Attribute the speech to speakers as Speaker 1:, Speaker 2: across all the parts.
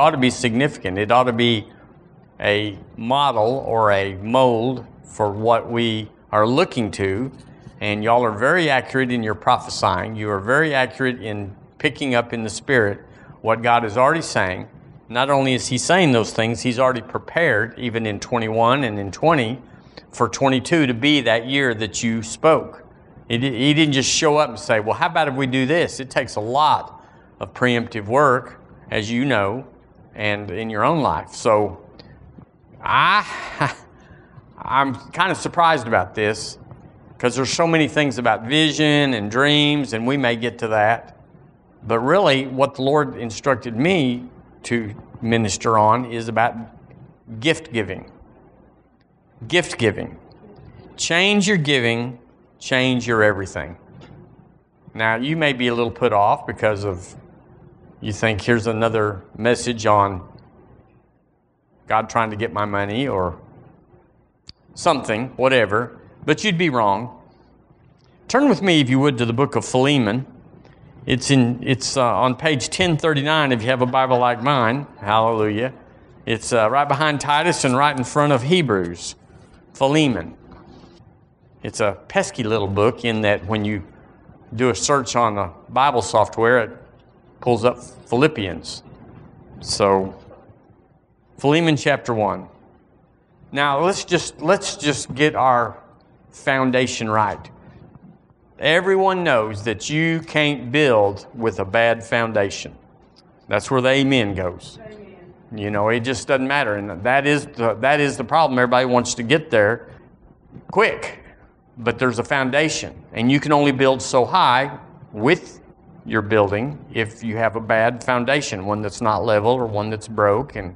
Speaker 1: ought to be significant. It ought to be a model or a mold for what we are looking to. And y'all are very accurate in your prophesying. You are very accurate in picking up in the Spirit what God is already saying. Not only is He saying those things, He's already prepared, even in 21 and in 20, for 22 to be that year that you spoke. He didn't just show up and say, Well, how about if we do this? It takes a lot of preemptive work, as you know, and in your own life. So I, I'm kind of surprised about this because there's so many things about vision and dreams, and we may get to that. But really, what the Lord instructed me to minister on is about gift giving. Gift giving. Change your giving, change your everything. Now, you may be a little put off because of you think here's another message on God trying to get my money or something, whatever, but you'd be wrong. Turn with me, if you would, to the book of Philemon. It's, in, it's uh, on page 1039 if you have a Bible like mine. Hallelujah. It's uh, right behind Titus and right in front of Hebrews. Philemon. It's a pesky little book in that when you do a search on the Bible software, it pulls up Philippians. So, Philemon chapter 1. Now, let's just, let's just get our foundation right. Everyone knows that you can't build with a bad foundation. That's where the amen goes. Amen. You know, it just doesn't matter. And that is, the, that is the problem. Everybody wants to get there quick, but there's a foundation. And you can only build so high with your building if you have a bad foundation, one that's not level or one that's broke. And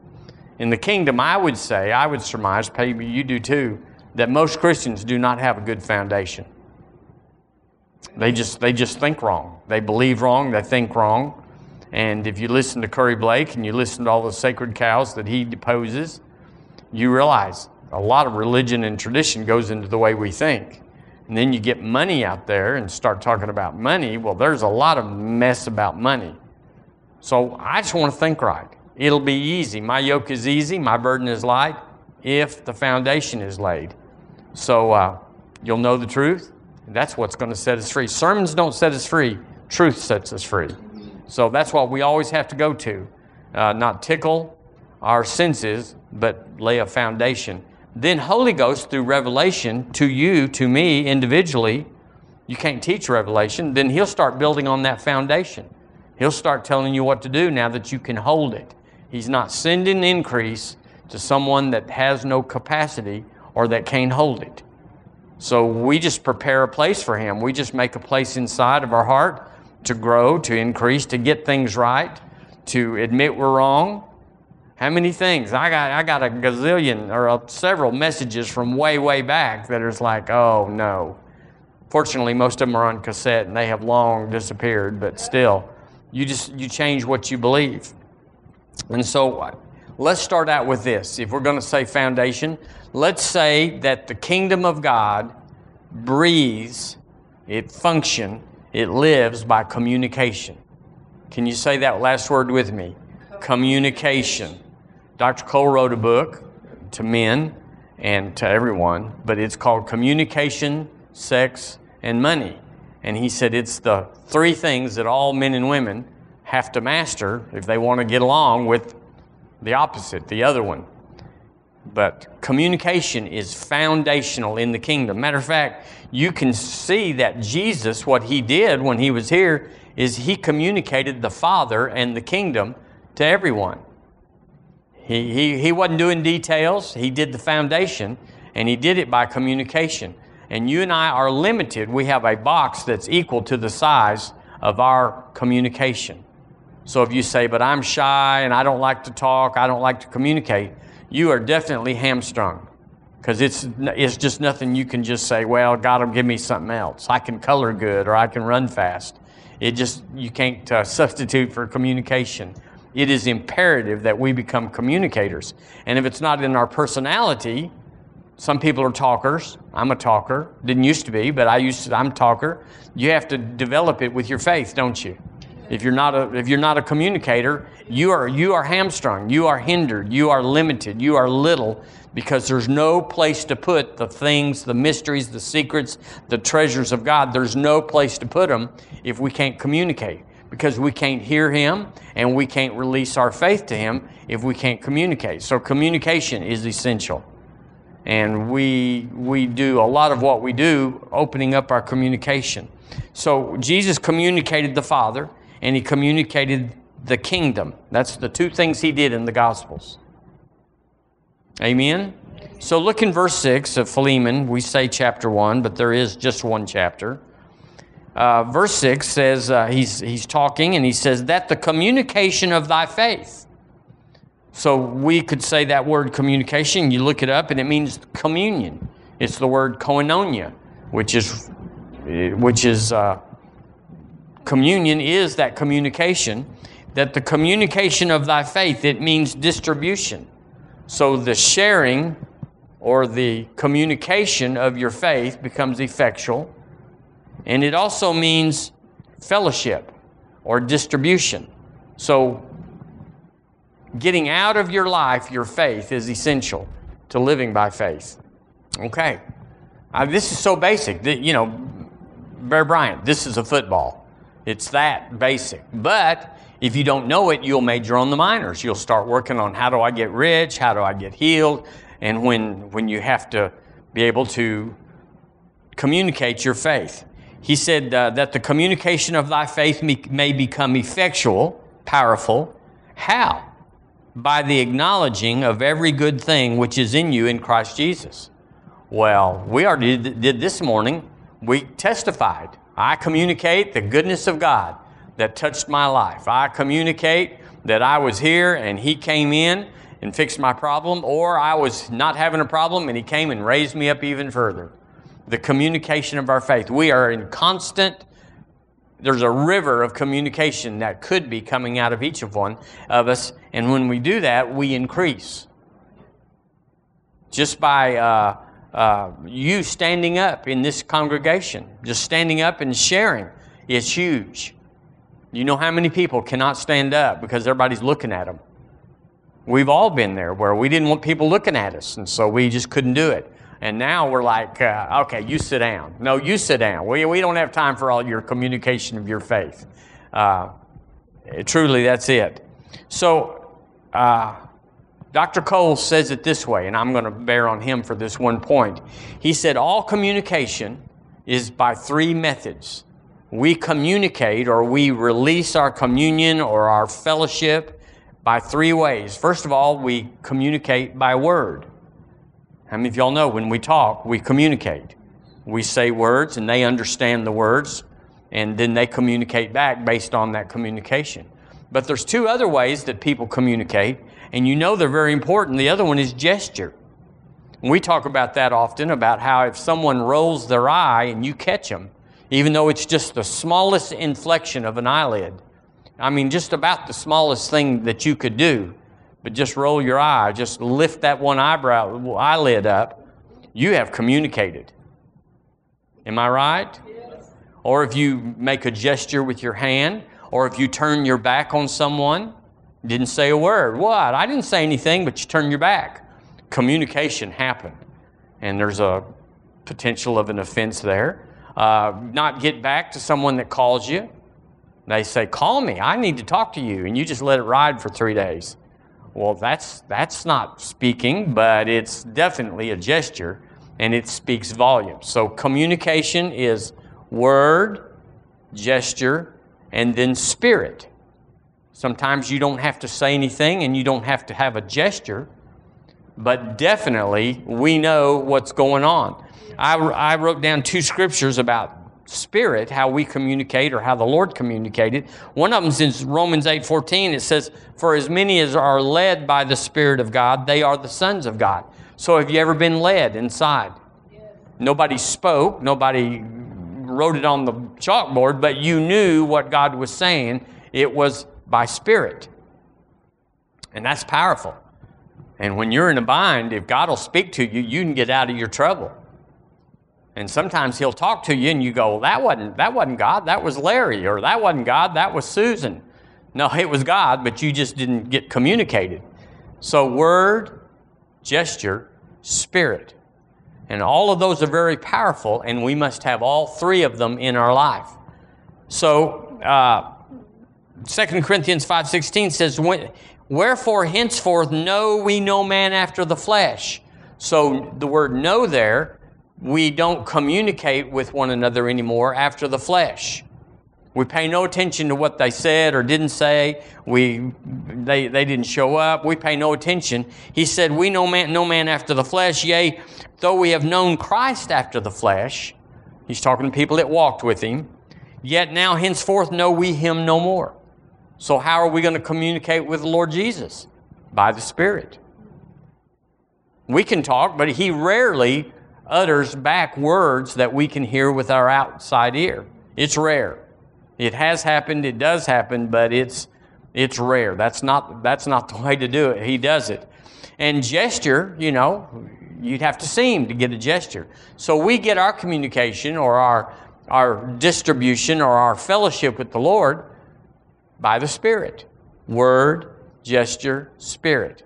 Speaker 1: in the kingdom, I would say, I would surmise, maybe you do too, that most Christians do not have a good foundation. They just, they just think wrong. They believe wrong. They think wrong. And if you listen to Curry Blake and you listen to all the sacred cows that he deposes, you realize a lot of religion and tradition goes into the way we think. And then you get money out there and start talking about money. Well, there's a lot of mess about money. So I just want to think right. It'll be easy. My yoke is easy, my burden is light if the foundation is laid. So uh, you'll know the truth. That's what's going to set us free. Sermons don't set us free, truth sets us free. So that's what we always have to go to. Uh, not tickle our senses, but lay a foundation. Then Holy Ghost through revelation to you, to me individually, you can't teach revelation, then he'll start building on that foundation. He'll start telling you what to do now that you can hold it. He's not sending increase to someone that has no capacity or that can't hold it. So we just prepare a place for him. We just make a place inside of our heart to grow, to increase, to get things right, to admit we're wrong. How many things? I got, I got a gazillion or a, several messages from way, way back that is like, oh no. Fortunately, most of them are on cassette and they have long disappeared, but still, you just you change what you believe. And so uh, let's start out with this. If we're going to say foundation, let's say that the kingdom of God breathes, it function, it lives by communication. Can you say that last word with me? Communication. Dr. Cole wrote a book to men and to everyone, but it's called Communication, Sex, and Money. And he said it's the three things that all men and women have to master if they want to get along with the opposite, the other one. But communication is foundational in the kingdom. Matter of fact, you can see that Jesus, what he did when he was here, is he communicated the Father and the kingdom to everyone. He, he, he wasn't doing details, he did the foundation, and he did it by communication. And you and I are limited. We have a box that's equal to the size of our communication. So if you say, but I'm shy and I don't like to talk, I don't like to communicate, you are definitely hamstrung. Because it's, it's just nothing you can just say, well, God will give me something else. I can color good or I can run fast. It just, you can't uh, substitute for communication. It is imperative that we become communicators. And if it's not in our personality, some people are talkers. I'm a talker. Didn't used to be, but I used to, I'm a talker. You have to develop it with your faith, don't you? If you're not a if you're not a communicator, you are you are hamstrung, you are hindered, you are limited, you are little because there's no place to put the things, the mysteries, the secrets, the treasures of God. There's no place to put them if we can't communicate because we can't hear him and we can't release our faith to him if we can't communicate. So communication is essential. And we we do a lot of what we do opening up our communication. So Jesus communicated the Father and he communicated the kingdom. That's the two things he did in the Gospels. Amen? So look in verse 6 of Philemon. We say chapter 1, but there is just one chapter. Uh, verse 6 says, uh, he's, he's talking and he says, that the communication of thy faith. So we could say that word communication, you look it up and it means communion. It's the word koinonia, which is, which is uh, communion is that communication, that the communication of thy faith, it means distribution. So the sharing or the communication of your faith becomes effectual. And it also means fellowship or distribution. So getting out of your life your faith is essential to living by faith. Okay. Uh, this is so basic. That, you know, Bear Bryant, this is a football. It's that basic. But if you don't know it, you'll major on the minors. You'll start working on how do I get rich? How do I get healed? And when, when you have to be able to communicate your faith. He said uh, that the communication of thy faith may become effectual, powerful. How? By the acknowledging of every good thing which is in you in Christ Jesus. Well, we already did this morning. We testified I communicate the goodness of God that touched my life. I communicate that I was here and He came in and fixed my problem, or I was not having a problem and He came and raised me up even further. The communication of our faith. We are in constant, there's a river of communication that could be coming out of each of one of us, and when we do that, we increase. Just by uh, uh, you standing up in this congregation, just standing up and sharing is huge. You know how many people cannot stand up because everybody's looking at them? We've all been there where we didn't want people looking at us, and so we just couldn't do it. And now we're like, uh, okay, you sit down. No, you sit down. We, we don't have time for all your communication of your faith. Uh, truly, that's it. So, uh, Dr. Cole says it this way, and I'm going to bear on him for this one point. He said, All communication is by three methods. We communicate or we release our communion or our fellowship by three ways. First of all, we communicate by word. How many of y'all know when we talk, we communicate? We say words and they understand the words, and then they communicate back based on that communication. But there's two other ways that people communicate, and you know they're very important. The other one is gesture. We talk about that often about how if someone rolls their eye and you catch them, even though it's just the smallest inflection of an eyelid, I mean, just about the smallest thing that you could do, but just roll your eye, just lift that one eyebrow, eyelid up, you have communicated. Am I right? Yes. Or if you make a gesture with your hand, or if you turn your back on someone, didn't say a word. What? I didn't say anything, but you turned your back. Communication happened. And there's a potential of an offense there. Uh, not get back to someone that calls you. They say, Call me. I need to talk to you. And you just let it ride for three days. Well, that's, that's not speaking, but it's definitely a gesture and it speaks volumes. So communication is word, gesture, and then spirit. Sometimes you don't have to say anything and you don't have to have a gesture, but definitely we know what's going on. I, I wrote down two scriptures about spirit, how we communicate or how the Lord communicated. One of them is Romans 8 14. It says, For as many as are led by the Spirit of God, they are the sons of God. So have you ever been led inside? Yes. Nobody spoke, nobody wrote it on the chalkboard, but you knew what God was saying. It was by spirit. And that's powerful. And when you're in a bind, if God will speak to you, you can get out of your trouble. And sometimes he'll talk to you and you go, well, that wasn't, that wasn't God, that was Larry, or that wasn't God, that was Susan. No, it was God, but you just didn't get communicated. So, word, gesture, spirit. And all of those are very powerful, and we must have all three of them in our life. So, uh, 2 Corinthians 5.16 says, Wherefore henceforth know we no man after the flesh. So the word know there, we don't communicate with one another anymore after the flesh. We pay no attention to what they said or didn't say. We, they, they didn't show up. We pay no attention. He said, We know man, no man after the flesh. Yea, though we have known Christ after the flesh. He's talking to people that walked with him. Yet now henceforth know we him no more. So, how are we going to communicate with the Lord Jesus? By the Spirit. We can talk, but He rarely utters back words that we can hear with our outside ear. It's rare. It has happened, it does happen, but it's, it's rare. That's not, that's not the way to do it. He does it. And gesture, you know, you'd have to see him to get a gesture. So we get our communication or our, our distribution or our fellowship with the Lord by the Spirit. Word, gesture, spirit.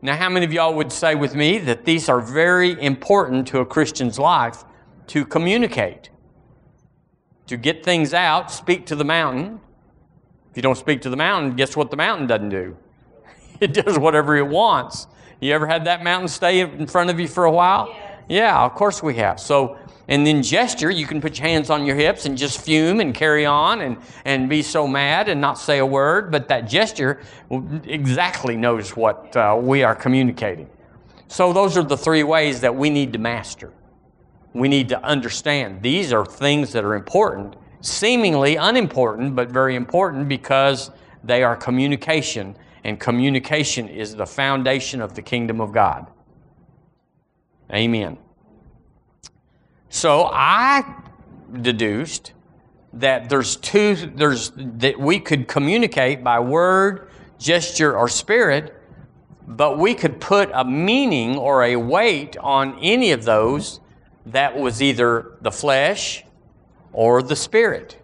Speaker 1: Now, how many of y'all would say with me that these are very important to a Christian's life to communicate? To get things out, speak to the mountain. If you don't speak to the mountain, guess what the mountain doesn't do? It does whatever it wants. You ever had that mountain stay in front of you for a while? Yes. Yeah, of course we have. So and then gesture, you can put your hands on your hips and just fume and carry on and, and be so mad and not say a word. But that gesture exactly knows what uh, we are communicating. So those are the three ways that we need to master. We need to understand these are things that are important, seemingly unimportant, but very important because they are communication. And communication is the foundation of the kingdom of God. Amen. So I deduced that there's two, there's, that we could communicate by word, gesture, or spirit, but we could put a meaning or a weight on any of those that was either the flesh or the spirit.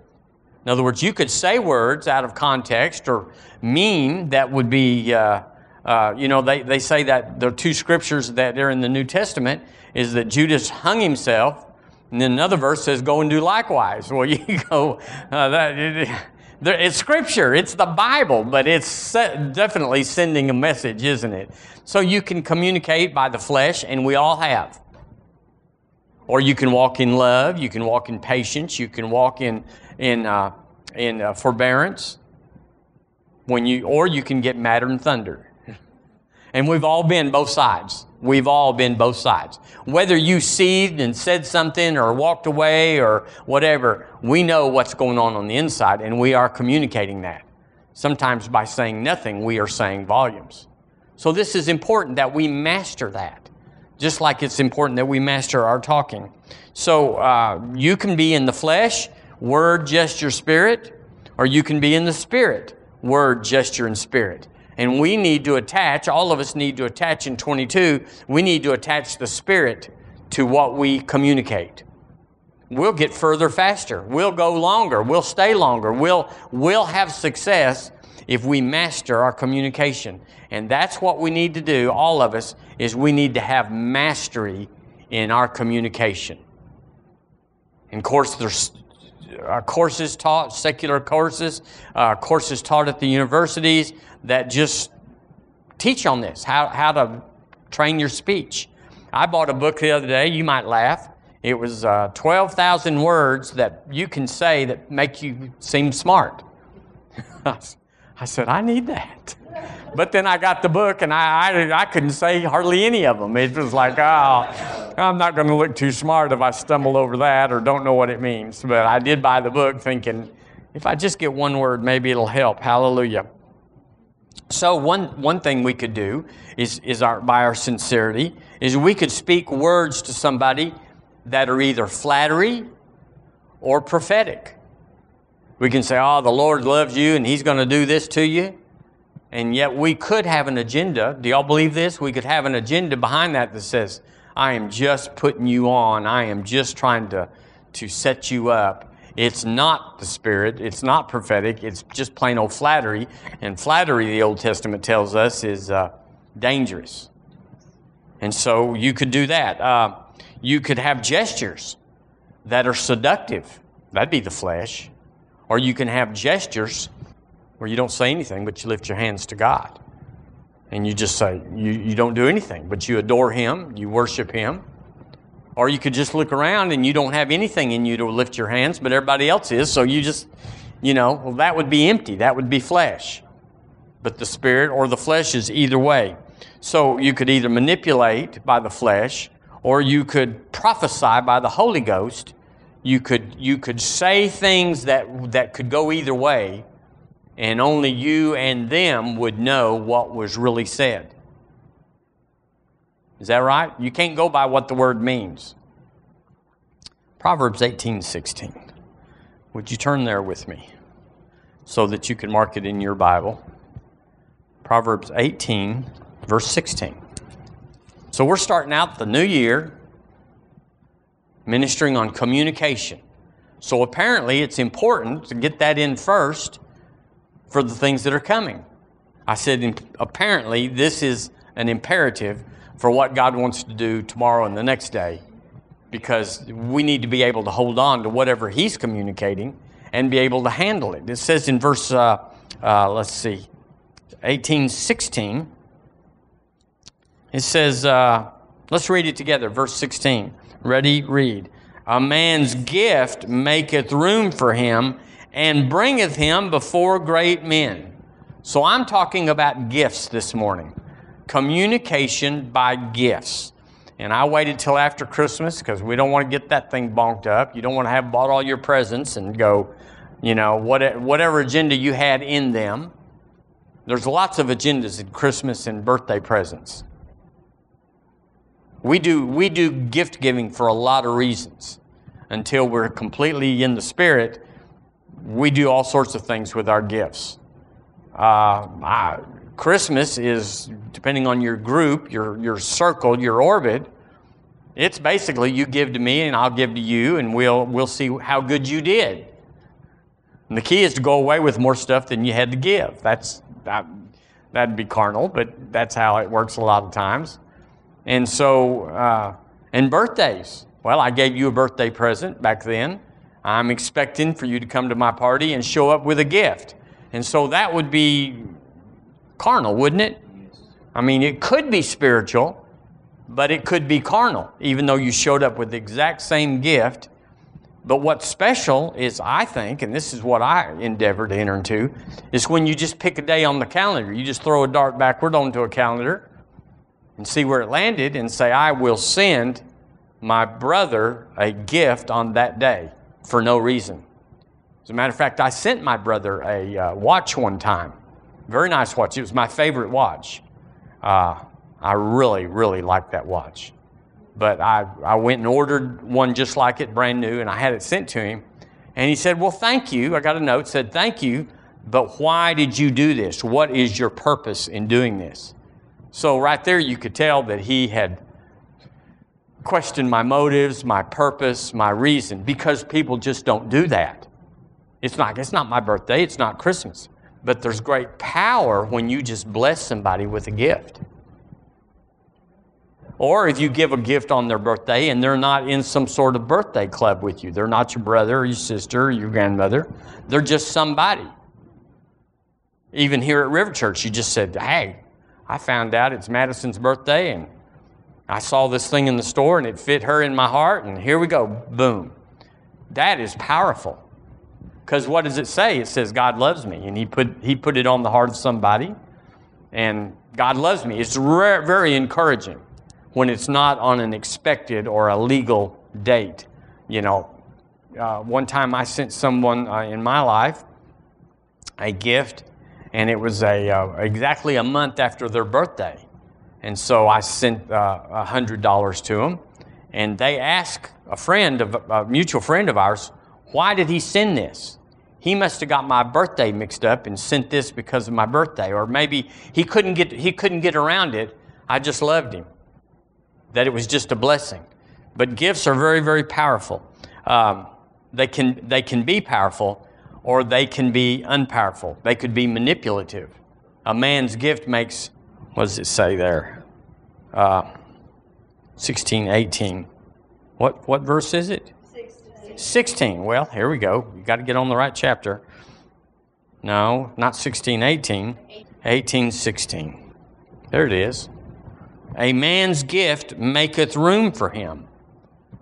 Speaker 1: In other words, you could say words out of context or mean that would be, uh, uh, you know, they, they say that the two scriptures that are in the New Testament is that Judas hung himself and then another verse says, go and do likewise. Well, you go, uh, that, it, it's scripture, it's the Bible, but it's definitely sending a message, isn't it? So you can communicate by the flesh, and we all have. Or you can walk in love, you can walk in patience, you can walk in, in, uh, in uh, forbearance. When you, or you can get madder than thunder. And we've all been both sides. We've all been both sides. Whether you seethed and said something or walked away or whatever, we know what's going on on the inside and we are communicating that. Sometimes by saying nothing, we are saying volumes. So this is important that we master that, just like it's important that we master our talking. So uh, you can be in the flesh, word, gesture, spirit, or you can be in the spirit, word, gesture, and spirit. And we need to attach, all of us need to attach in 22, we need to attach the Spirit to what we communicate. We'll get further faster. We'll go longer. We'll stay longer. We'll, we'll have success if we master our communication. And that's what we need to do, all of us, is we need to have mastery in our communication. And of course, there's uh, courses taught, secular courses, uh, courses taught at the universities that just teach on this, how, how to train your speech. I bought a book the other day, you might laugh. It was uh, 12,000 words that you can say that make you seem smart. I said, I need that. But then I got the book and I, I, I, couldn't say hardly any of them. It was like, oh, I'm not going to look too smart if I stumble over that or don't know what it means. But I did buy the book thinking, if I just get one word, maybe it'll help. Hallelujah. So one, one thing we could do is, is our, by our sincerity is we could speak words to somebody that are either flattery or prophetic. We can say, oh, the Lord loves you and he's going to do this to you. And yet we could have an agenda. Do y'all believe this? We could have an agenda behind that that says, I am just putting you on. I am just trying to, to set you up. It's not the Spirit. It's not prophetic. It's just plain old flattery. And flattery, the Old Testament tells us, is uh, dangerous. And so you could do that. Uh, you could have gestures that are seductive. That'd be the flesh. Or you can have gestures where you don't say anything, but you lift your hands to God. And you just say, you, you don't do anything, but you adore Him, you worship Him. Or you could just look around and you don't have anything in you to lift your hands, but everybody else is, so you just, you know, well, that would be empty. That would be flesh. But the spirit or the flesh is either way. So you could either manipulate by the flesh or you could prophesy by the Holy Ghost. You could, you could say things that, that could go either way, and only you and them would know what was really said. Is that right? You can't go by what the word means. Proverbs 18 16. Would you turn there with me so that you can mark it in your Bible? Proverbs 18, verse 16. So we're starting out the new year ministering on communication. So apparently it's important to get that in first for the things that are coming. I said, apparently, this is an imperative for what God wants to do tomorrow and the next day because we need to be able to hold on to whatever He's communicating and be able to handle it. It says in verse, uh, uh, let's see, 1816, it says, uh, let's read it together, verse 16. Ready? Read. A man's gift maketh room for him and bringeth him before great men. So I'm talking about gifts this morning. Communication by gifts. And I waited till after Christmas because we don't want to get that thing bonked up. You don't want to have bought all your presents and go, you know, whatever agenda you had in them. There's lots of agendas in Christmas and birthday presents. We do, we do gift giving for a lot of reasons. Until we're completely in the Spirit, we do all sorts of things with our gifts. Uh, Christmas is, depending on your group, your, your circle, your orbit, it's basically you give to me and I'll give to you, and we'll, we'll see how good you did. And the key is to go away with more stuff than you had to give. That's, that, that'd be carnal, but that's how it works a lot of times. And so, uh, and birthdays. Well, I gave you a birthday present back then. I'm expecting for you to come to my party and show up with a gift. And so that would be carnal, wouldn't it? I mean, it could be spiritual, but it could be carnal, even though you showed up with the exact same gift. But what's special is, I think, and this is what I endeavor to enter into, is when you just pick a day on the calendar. You just throw a dart backward onto a calendar and see where it landed and say, I will send my brother a gift on that day for no reason. As a matter of fact, I sent my brother a uh, watch one time. Very nice watch. It was my favorite watch. Uh, I really, really liked that watch. But I, I went and ordered one just like it, brand new, and I had it sent to him. And he said, Well, thank you. I got a note said, Thank you, but why did you do this? What is your purpose in doing this? So, right there, you could tell that he had questioned my motives, my purpose, my reason, because people just don't do that. It's not, it's not my birthday, it's not Christmas. But there's great power when you just bless somebody with a gift. Or if you give a gift on their birthday and they're not in some sort of birthday club with you, they're not your brother or your sister or your grandmother, they're just somebody. Even here at River Church, you just said, Hey, I found out it's Madison's birthday and I saw this thing in the store and it fit her in my heart, and here we go. Boom. That is powerful. Because what does it say? It says God loves me, and He put, he put it on the heart of somebody, and God loves me. It's very encouraging when it's not on an expected or a legal date. You know, uh, one time I sent someone uh, in my life a gift, and it was a, uh, exactly a month after their birthday. And so I sent uh, a $100 to them. And they asked a friend, of, a mutual friend of ours, why did he send this? He must have got my birthday mixed up and sent this because of my birthday. Or maybe he couldn't get, he couldn't get around it. I just loved him. that it was just a blessing. But gifts are very, very powerful. Um, they, can, they can be powerful or they can be unpowerful. They could be manipulative. A man's gift makes, what does it say there? Uh, 16, 18. What, what verse is it? 16. 16. Well, here we go. You got to get on the right chapter. No, not 16, 18. 18, 16. There it is. A man's gift maketh room for him.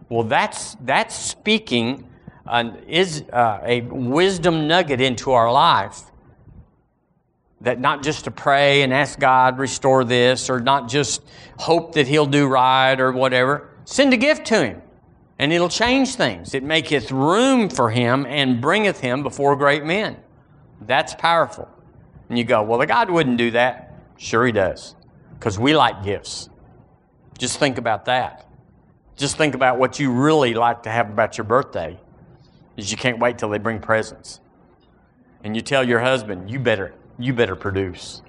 Speaker 1: Well, that's, that's speaking uh, is uh, a wisdom nugget into our life. That not just to pray and ask God, restore this, or not just hope that He'll do right or whatever. Send a gift to Him, and it'll change things. It maketh room for Him and bringeth Him before great men. That's powerful. And you go, well, the God wouldn't do that. Sure, He does, because we like gifts. Just think about that. Just think about what you really like to have about your birthday. Is you can't wait till they bring presents. And you tell your husband, you better, you better produce.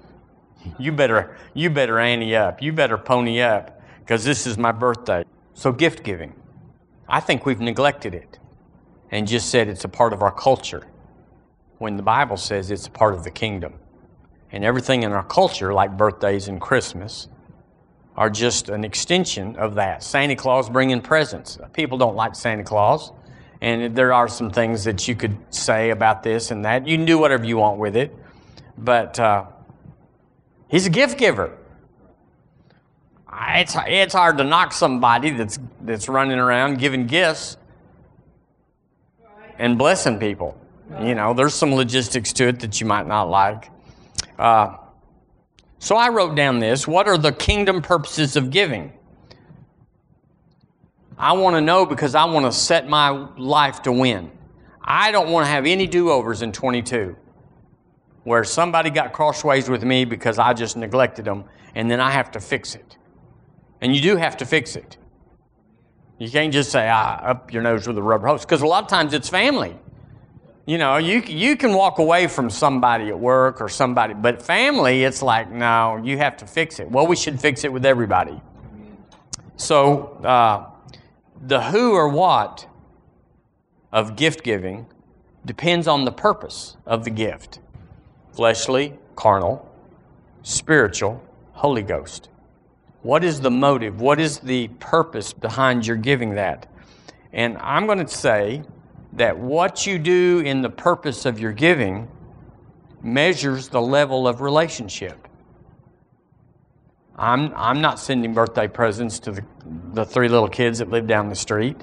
Speaker 1: You better, you better ante up. You better pony up because this is my birthday. So gift giving. I think we've neglected it and just said it's a part of our culture when the Bible says it's a part of the kingdom. And everything in our culture, like birthdays and Christmas, are just an extension of that. Santa Claus bringing presents. People don't like Santa Claus. And there are some things that you could say about this and that. You can do whatever you want with it. But uh, he's a gift giver. It's, it's hard to knock somebody that's, that's running around giving gifts and blessing people. You know, there's some logistics to it that you might not like. Uh, so I wrote down this. What are the kingdom purposes of giving? I want to know because I want to set my life to win. I don't want to have any do overs in 22 where somebody got crossways with me because I just neglected them and then I have to fix it. And you do have to fix it. You can't just say, ah, up your nose with a rubber hose because a lot of times it's family. You know, you, you can walk away from somebody at work or somebody, but family, it's like, no, you have to fix it. Well, we should fix it with everybody. So, uh, the who or what of gift giving depends on the purpose of the gift fleshly, carnal, spiritual, Holy Ghost. What is the motive? What is the purpose behind your giving that? And I'm going to say that what you do in the purpose of your giving measures the level of relationship. I'm, I'm not sending birthday presents to the, the three little kids that live down the street.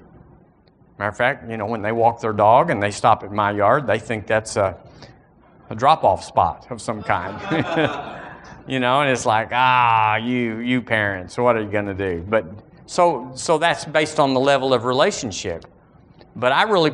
Speaker 1: Matter of fact, you know, when they walk their dog and they stop at my yard, they think that's a, a drop off spot of some kind. you know, and it's like, ah, you, you parents, what are you going to do? But so, so that's based on the level of relationship. But I really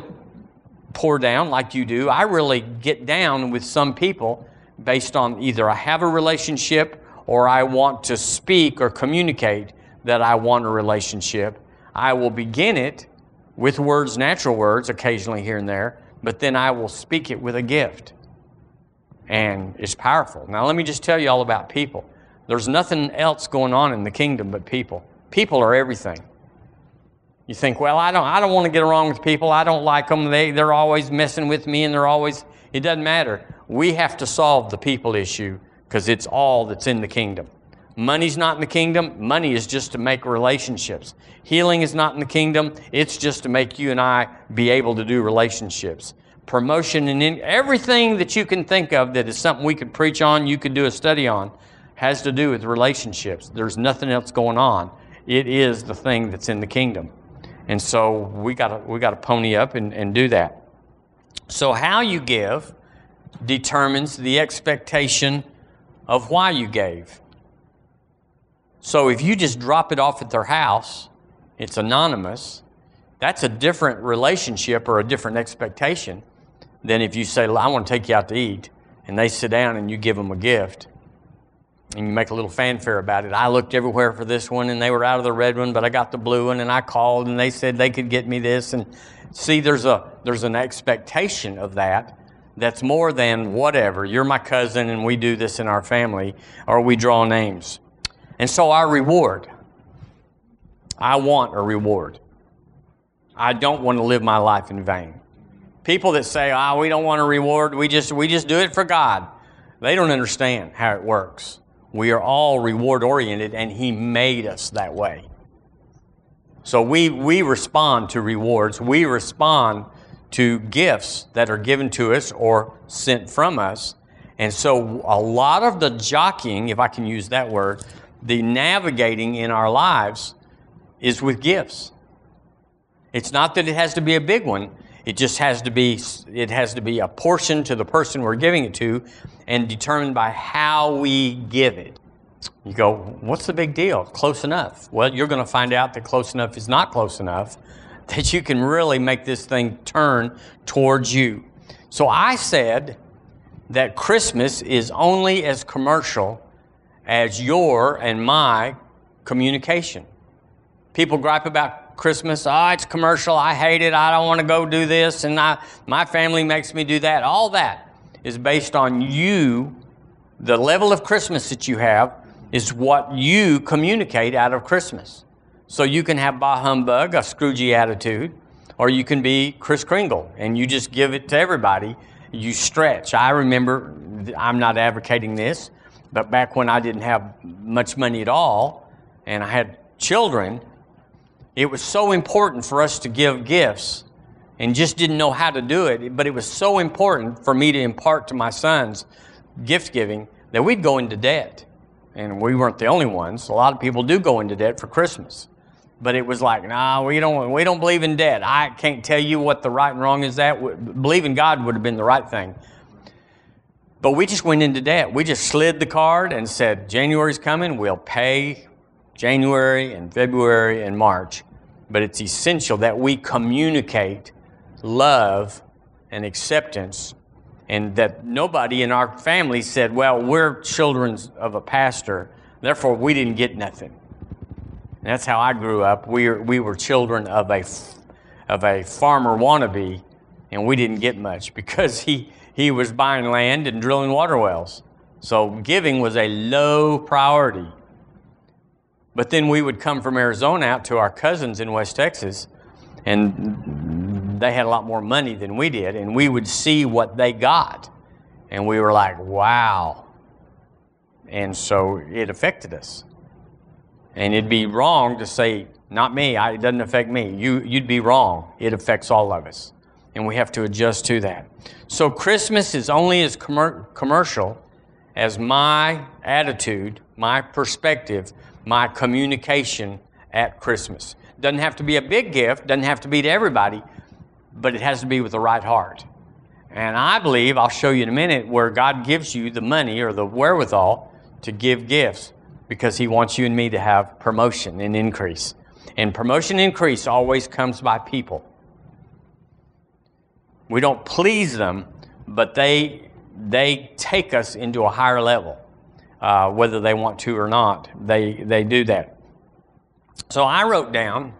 Speaker 1: pour down like you do. I really get down with some people based on either I have a relationship or I want to speak or communicate that I want a relationship, I will begin it with words, natural words, occasionally here and there, but then I will speak it with a gift. And it's powerful. Now, let me just tell you all about people. There's nothing else going on in the kingdom but people. People are everything. You think, well, I don't, I don't want to get along with people. I don't like them. They, they're always messing with me and they're always, it doesn't matter. We have to solve the people issue because it's all that's in the kingdom. Money's not in the kingdom. Money is just to make relationships. Healing is not in the kingdom. It's just to make you and I be able to do relationships. Promotion and in, everything that you can think of that is something we could preach on, you could do a study on, has to do with relationships. There's nothing else going on. It is the thing that's in the kingdom. And so we got we got to pony up and, and do that. So how you give determines the expectation of why you gave. So if you just drop it off at their house, it's anonymous, that's a different relationship or a different expectation than if you say, I want to take you out to eat, and they sit down and you give them a gift and you make a little fanfare about it. I looked everywhere for this one and they were out of the red one, but I got the blue one and I called and they said they could get me this. And see, there's, a, there's an expectation of that that's more than whatever. You're my cousin and we do this in our family, or we draw names. And so our reward. I want a reward. I don't want to live my life in vain. People that say, "Ah, oh, we don't want a reward. We just we just do it for God." They don't understand how it works. We are all reward oriented and he made us that way. So we we respond to rewards. We respond to gifts that are given to us or sent from us. And so a lot of the jockeying, if I can use that word, the navigating in our lives is with gifts. It's not that it has to be a big one. It just has to be it has to be a portion to the person we're giving it to and determined by how we give it. You go, what's the big deal? Close enough. Well, you're going to find out that close enough is not close enough, that you can really make this thing turn towards you. So I said that Christmas is only as commercial as your and my communication. People gripe about Christmas. Oh, it's commercial. I hate it. I don't want to go do this. And I, my family makes me do that. All that is based on you. The level of Christmas that you have is what you communicate out of Christmas. So you can have bah humbug, a Scroogey attitude, or you can be Kris Kringle and you just give it to everybody. You stretch. I remember, I'm not advocating this, but back when I didn't have much money at all and I had children, it was so important for us to give gifts and just didn't know how to do it. But it was so important for me to impart to my sons gift giving that we'd go into debt. And we weren't the only ones. A lot of people do go into debt for Christmas. But it was like, nah, we don't, we don't believe in debt. I can't tell you what the right and wrong is that. Believing God would have been the right thing. But we just went into debt. We just slid the card and said, January's coming, we'll pay January and February and March. But it's essential that we communicate love and acceptance and that nobody in our family said, well, we're children of a pastor, therefore we didn't get nothing. And that's how I grew up. We were, we were children of a, of a farmer wannabe, and we didn't get much because he, he was buying land and drilling water wells. So giving was a low priority. But then we would come from Arizona out to our cousins in West Texas, and they had a lot more money than we did, and we would see what they got. And we were like, wow. And so it affected us. And it'd be wrong to say, not me, I, it doesn't affect me. You, you'd be wrong. It affects all of us. And we have to adjust to that. So Christmas is only as commer- commercial as my attitude, my perspective my communication at Christmas. Doesn't have to be a big gift, doesn't have to be to everybody, but it has to be with the right heart. And I believe, I'll show you in a minute, where God gives you the money or the wherewithal to give gifts because He wants you and me to have promotion and increase. And promotion and increase always comes by people. We don't please them, but they, they take us into a higher level uh, whether they want to or not. They, they do that. So I wrote down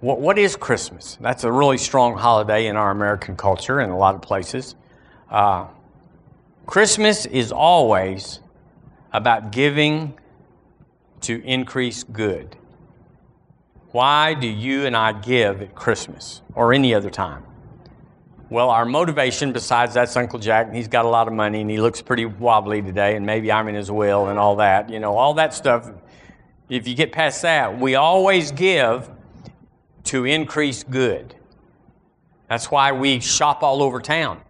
Speaker 1: what, what is Christmas? That's a really strong holiday in our American culture in a lot of places. Uh, Christmas is always about giving to increase good. Why do you and I give at Christmas or any other time? Well, our motivation, besides that's Uncle Jack, and he's got a lot of money and he looks pretty wobbly today, and maybe I'm in his will and all that, you know, all that stuff. If you get past that, we always give to increase good. That's why we shop all over town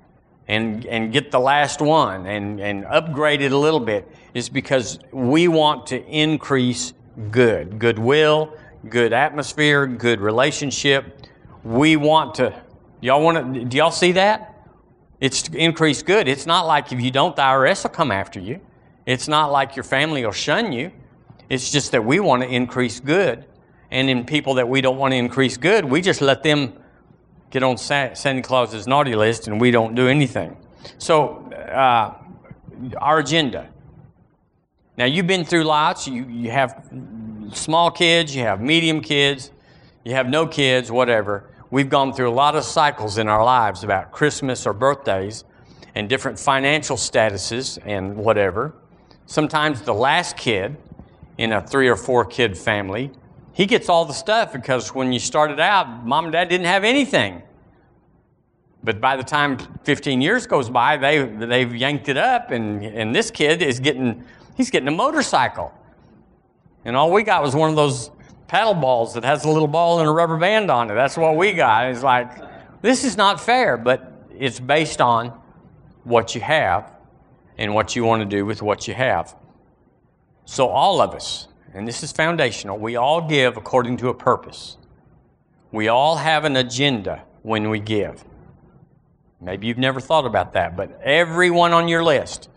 Speaker 1: and, and get the last one and, and upgrade it a little bit, is because we want to increase good, goodwill, good atmosphere, good relationship. We want to Y'all want to? Do y'all see that? It's increased good. It's not like if you don't, the IRS will come after you. It's not like your family will shun you. It's just that we want to increase good, and in people that we don't want to increase good, we just let them get on Santa Claus's naughty list, and we don't do anything. So, uh, our agenda. Now, you've been through lots. You, you have small kids, you have medium kids, you have no kids, whatever. We've gone through a lot of cycles in our lives about Christmas or birthdays and different financial statuses and whatever. Sometimes the last kid in a three or four kid family he gets all the stuff because when you started out, mom and dad didn't have anything. But by the time 15 years goes by, they, they've yanked it up, and, and this kid is getting, he's getting a motorcycle. And all we got was one of those paddle balls that has a little ball and a rubber band on it. That's what we got. It's like, this is not fair, but it's based on what you have and what you want to do with what you have. So, all of us, and this is foundational, we all give according to a purpose. We all have an agenda when we give. Maybe you've never thought about that, but everyone on your list,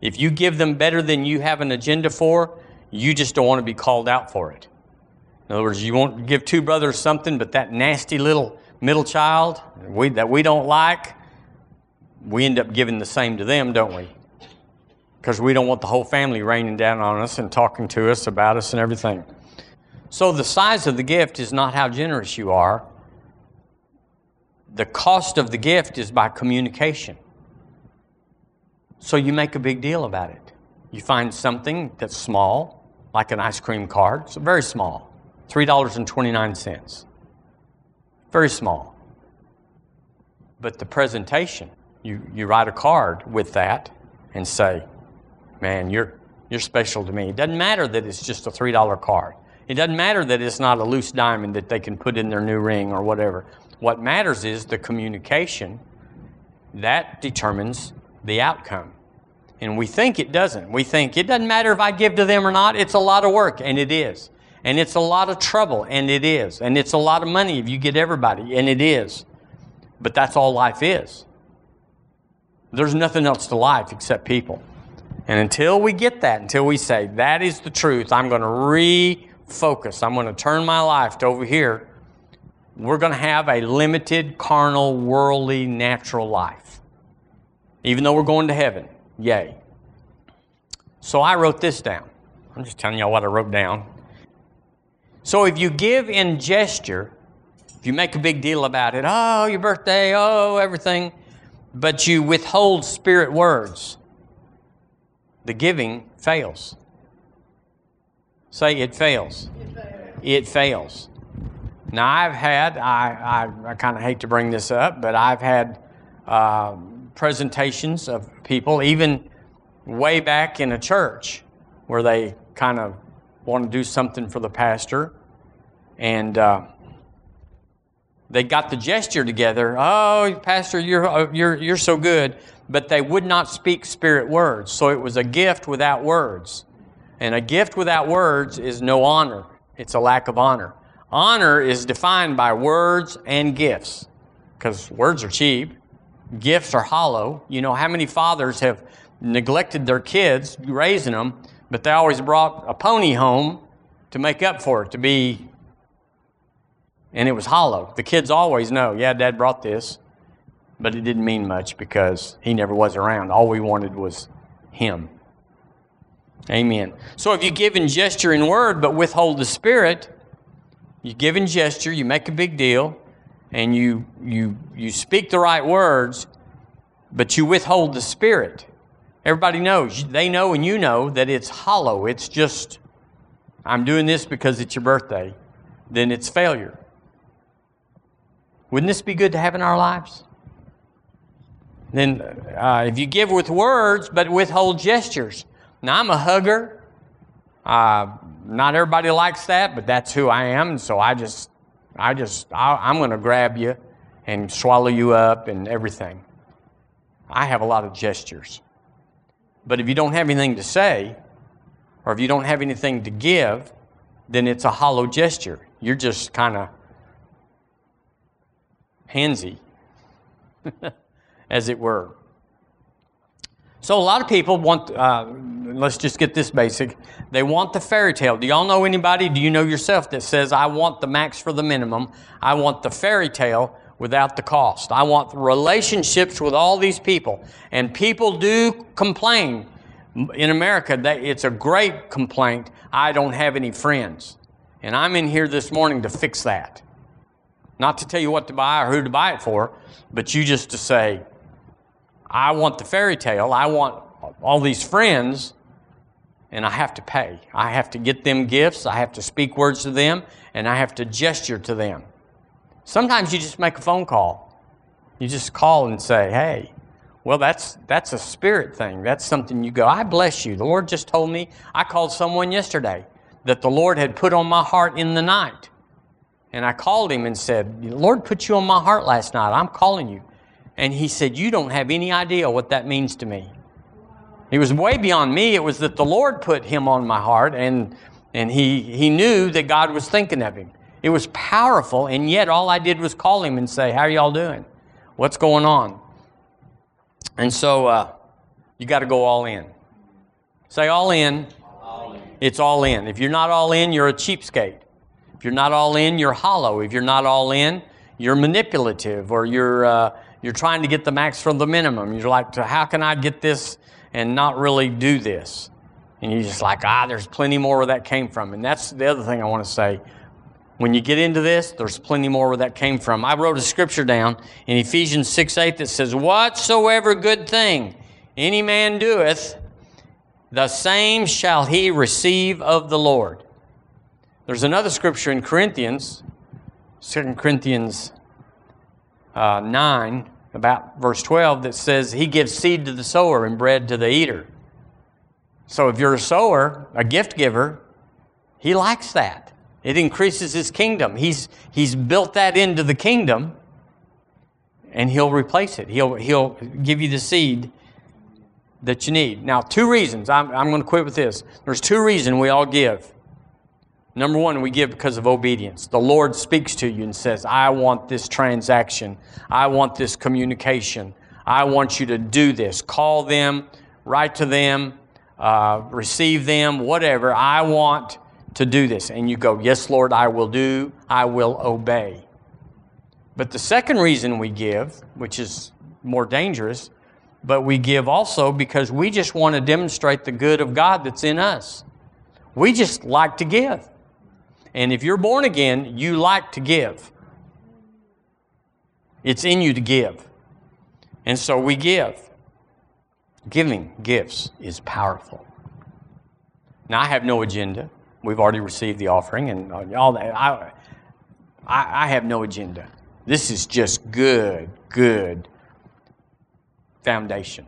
Speaker 1: if you give them better than you have an agenda for, you just don't want to be called out for it. In other words, you won't give two brothers something, but that nasty little middle child we, that we don't like, we end up giving the same to them, don't we? Because we don't want the whole family raining down on us and talking to us about us and everything. So the size of the gift is not how generous you are, the cost of the gift is by communication. So you make a big deal about it. You find something that's small, like an ice cream card, it's very small, $3.29. Very small. But the presentation, you, you write a card with that and say, man, you're, you're special to me. It doesn't matter that it's just a $3 card. It doesn't matter that it's not a loose diamond that they can put in their new ring or whatever. What matters is the communication. That determines the outcome. And we think it doesn't. We think it doesn't matter if I give to them or not. It's a lot of work, and it is. And it's a lot of trouble, and it is. And it's a lot of money if you get everybody, and it is. But that's all life is. There's nothing else to life except people. And until we get that, until we say, that is the truth, I'm going to refocus, I'm going to turn my life to over here we're going to have a limited, carnal, worldly, natural life. Even though we're going to heaven. Yay. So I wrote this down. I'm just telling y'all what I wrote down. So if you give in gesture, if you make a big deal about it, oh, your birthday, oh, everything, but you withhold spirit words, the giving fails. Say it fails. It fails. Now, I've had, I, I, I kind of hate to bring this up, but I've had uh, presentations of people, even way back in a church, where they kind of want to do something for the pastor. And uh, they got the gesture together. Oh, Pastor, you're, you're, you're so good. But they would not speak spirit words. So it was a gift without words. And a gift without words is no honor, it's a lack of honor. Honor is defined by words and gifts because words are cheap, gifts are hollow. You know, how many fathers have neglected their kids, raising them, but they always brought a pony home to make up for it, to be, and it was hollow. The kids always know, yeah, dad brought this, but it didn't mean much because he never was around. All we wanted was him. Amen. So if you give in gesture and word but withhold the spirit, you give in gesture, you make a big deal, and you, you, you speak the right words, but you withhold the Spirit. Everybody knows, they know and you know that it's hollow. It's just, I'm doing this because it's your birthday. Then it's failure. Wouldn't this be good to have in our lives? Then, uh, if you give with words but withhold gestures. Now, I'm a hugger. Uh, not everybody likes that, but that's who I am. So I just, I just, I, am going to grab you and swallow you up and everything. I have a lot of gestures. But if you don't have anything to say, or if you don't have anything to give, then it's a hollow gesture. You're just kind of handsy, as it were. So a lot of people want, uh, let's just get this basic. They want the fairy tale. Do y'all know anybody? Do you know yourself that says, I want the max for the minimum? I want the fairy tale without the cost. I want relationships with all these people. And people do complain. In America, that it's a great complaint. I don't have any friends. And I'm in here this morning to fix that. Not to tell you what to buy or who to buy it for, but you just to say, I want the fairy tale. I want all these friends, and I have to pay. I have to get them gifts, I have to speak words to them, and I have to gesture to them. Sometimes you just make a phone call. You just call and say, hey, well, that's, that's a spirit thing. That's something you go, I bless you. The Lord just told me, I called someone yesterday that the Lord had put on my heart in the night. And I called him and said, The Lord put you on my heart last night. I'm calling you. And he said, You don't have any idea what that means to me. It was way beyond me. It was that the Lord put him on my heart, and, and he, he knew that God was thinking of him. It was powerful, and yet all I did was call him and say, How are y'all doing? What's going on? And so uh, you got to go all in. Say all in. all in. It's all in. If you're not all in, you're a cheapskate. If you're not all in, you're hollow. If you're not all in, you're manipulative or you're, uh, you're trying to get the max from the minimum. You're like, how can I get this and not really do this? And you're just like, ah, there's plenty more where that came from. And that's the other thing I want to say. When you get into this, there's plenty more where that came from. I wrote a scripture down in Ephesians 6 8 that says, Whatsoever good thing any man doeth, the same shall he receive of the Lord. There's another scripture in Corinthians, 2 Corinthians uh, 9, about verse 12, that says, He gives seed to the sower and bread to the eater. So if you're a sower, a gift giver, He likes that. It increases his kingdom. He's, he's built that into the kingdom, and he'll replace it. He'll, he'll give you the seed that you need. Now, two reasons. I'm, I'm going to quit with this. There's two reasons we all give. Number one, we give because of obedience. The Lord speaks to you and says, I want this transaction. I want this communication. I want you to do this. Call them, write to them, uh, receive them, whatever. I want to do this. And you go, Yes, Lord, I will do, I will obey. But the second reason we give, which is more dangerous, but we give also because we just want to demonstrate the good of God that's in us. We just like to give. And if you're born again, you like to give. It's in you to give. And so we give. Giving gifts is powerful. Now, I have no agenda. We've already received the offering and uh, all that. I, I, I have no agenda. This is just good, good foundation.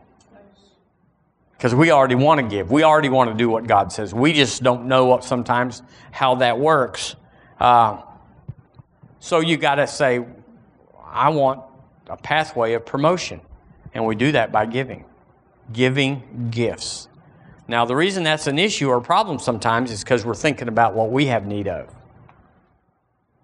Speaker 1: Because we already want to give. We already want to do what God says. We just don't know what sometimes how that works. Uh, so you got to say, I want a pathway of promotion. And we do that by giving. Giving gifts. Now, the reason that's an issue or problem sometimes is because we're thinking about what we have need of.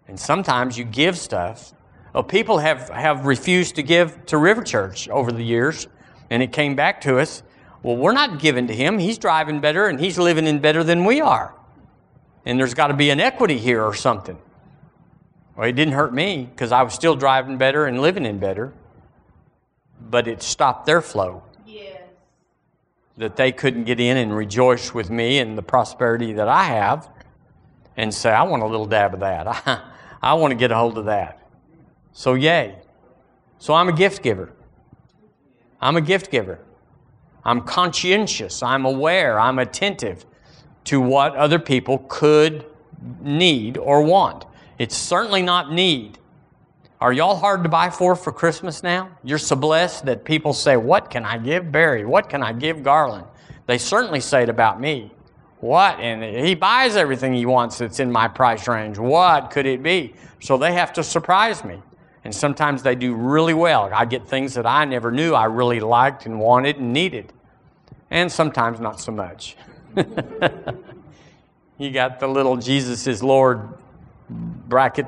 Speaker 1: And sometimes you give stuff. Well, people have, have refused to give to River Church over the years, and it came back to us. Well, we're not giving to him. He's driving better and he's living in better than we are. And there's got to be an equity here or something. Well, it didn't hurt me because I was still driving better and living in better, but it stopped their flow Yes. that they couldn't get in and rejoice with me and the prosperity that I have and say, I want a little dab of that. I, I want to get a hold of that. So, yay. So, I'm a gift giver. I'm a gift giver. I'm conscientious. I'm aware. I'm attentive to what other people could need or want. It's certainly not need. Are y'all hard to buy for for Christmas now? You're so blessed that people say, What can I give Barry? What can I give Garland? They certainly say it about me. What? And he buys everything he wants that's in my price range. What could it be? So they have to surprise me. And sometimes they do really well. I get things that I never knew I really liked and wanted and needed. And sometimes not so much. you got the little Jesus is Lord bracket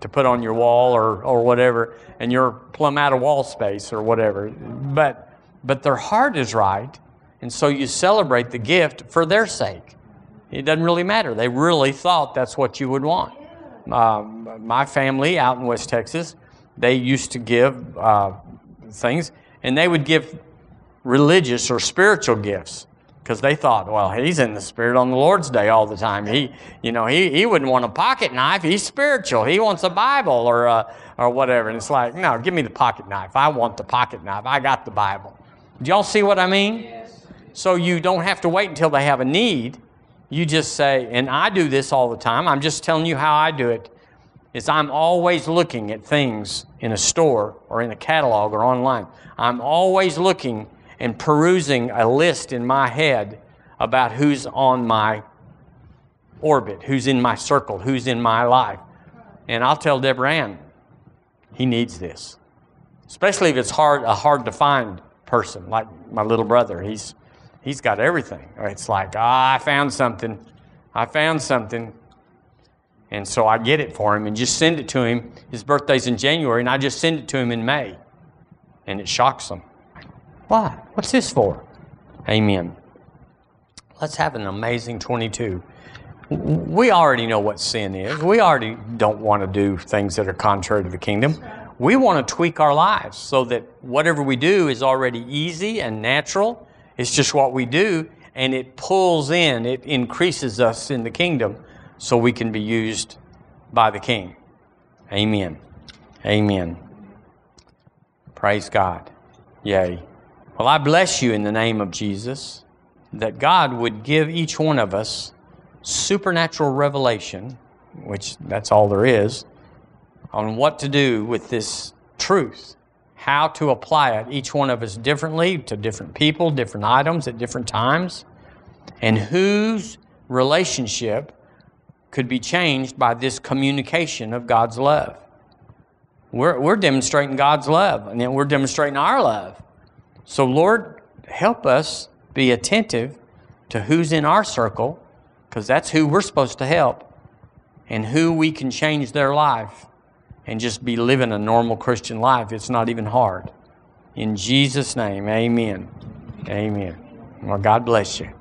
Speaker 1: to put on your wall or, or whatever, and you're plumb out of wall space or whatever. But, but their heart is right, and so you celebrate the gift for their sake. It doesn't really matter. They really thought that's what you would want. Um, my family out in West Texas, they used to give uh, things, and they would give religious or spiritual gifts because they thought, well, he's in the Spirit on the Lord's Day all the time. He, you know, he, he wouldn't want a pocket knife. He's spiritual. He wants a Bible or, uh, or whatever. And it's like, no, give me the pocket knife. I want the pocket knife. I got the Bible. Do y'all see what I mean? Yes. So you don't have to wait until they have a need. You just say, and I do this all the time. I'm just telling you how I do it. Is I'm always looking at things in a store or in a catalog or online. I'm always looking and perusing a list in my head about who's on my orbit, who's in my circle, who's in my life. And I'll tell Deborah Ann, he needs this. Especially if it's hard, a hard to find person, like my little brother. He's, he's got everything. It's like, ah, I found something. I found something. And so I get it for him and just send it to him. His birthday's in January, and I just send it to him in May. And it shocks him. Why? What's this for? Amen. Let's have an amazing 22 we already know what sin is. We already don't want to do things that are contrary to the kingdom. We want to tweak our lives so that whatever we do is already easy and natural. It's just what we do, and it pulls in, it increases us in the kingdom so we can be used by the King. Amen. Amen. Praise God. Yay. Well, I bless you in the name of Jesus that God would give each one of us supernatural revelation, which that's all there is, on what to do with this truth, how to apply it, each one of us differently to different people, different items at different times, and whose relationship could be changed by this communication of God's love. We're, we're demonstrating God's love, and then we're demonstrating our love. So, Lord, help us be attentive to who's in our circle because that's who we're supposed to help and who we can change their life and just be living a normal Christian life. It's not even hard. In Jesus' name, amen. Amen. Well, God bless you.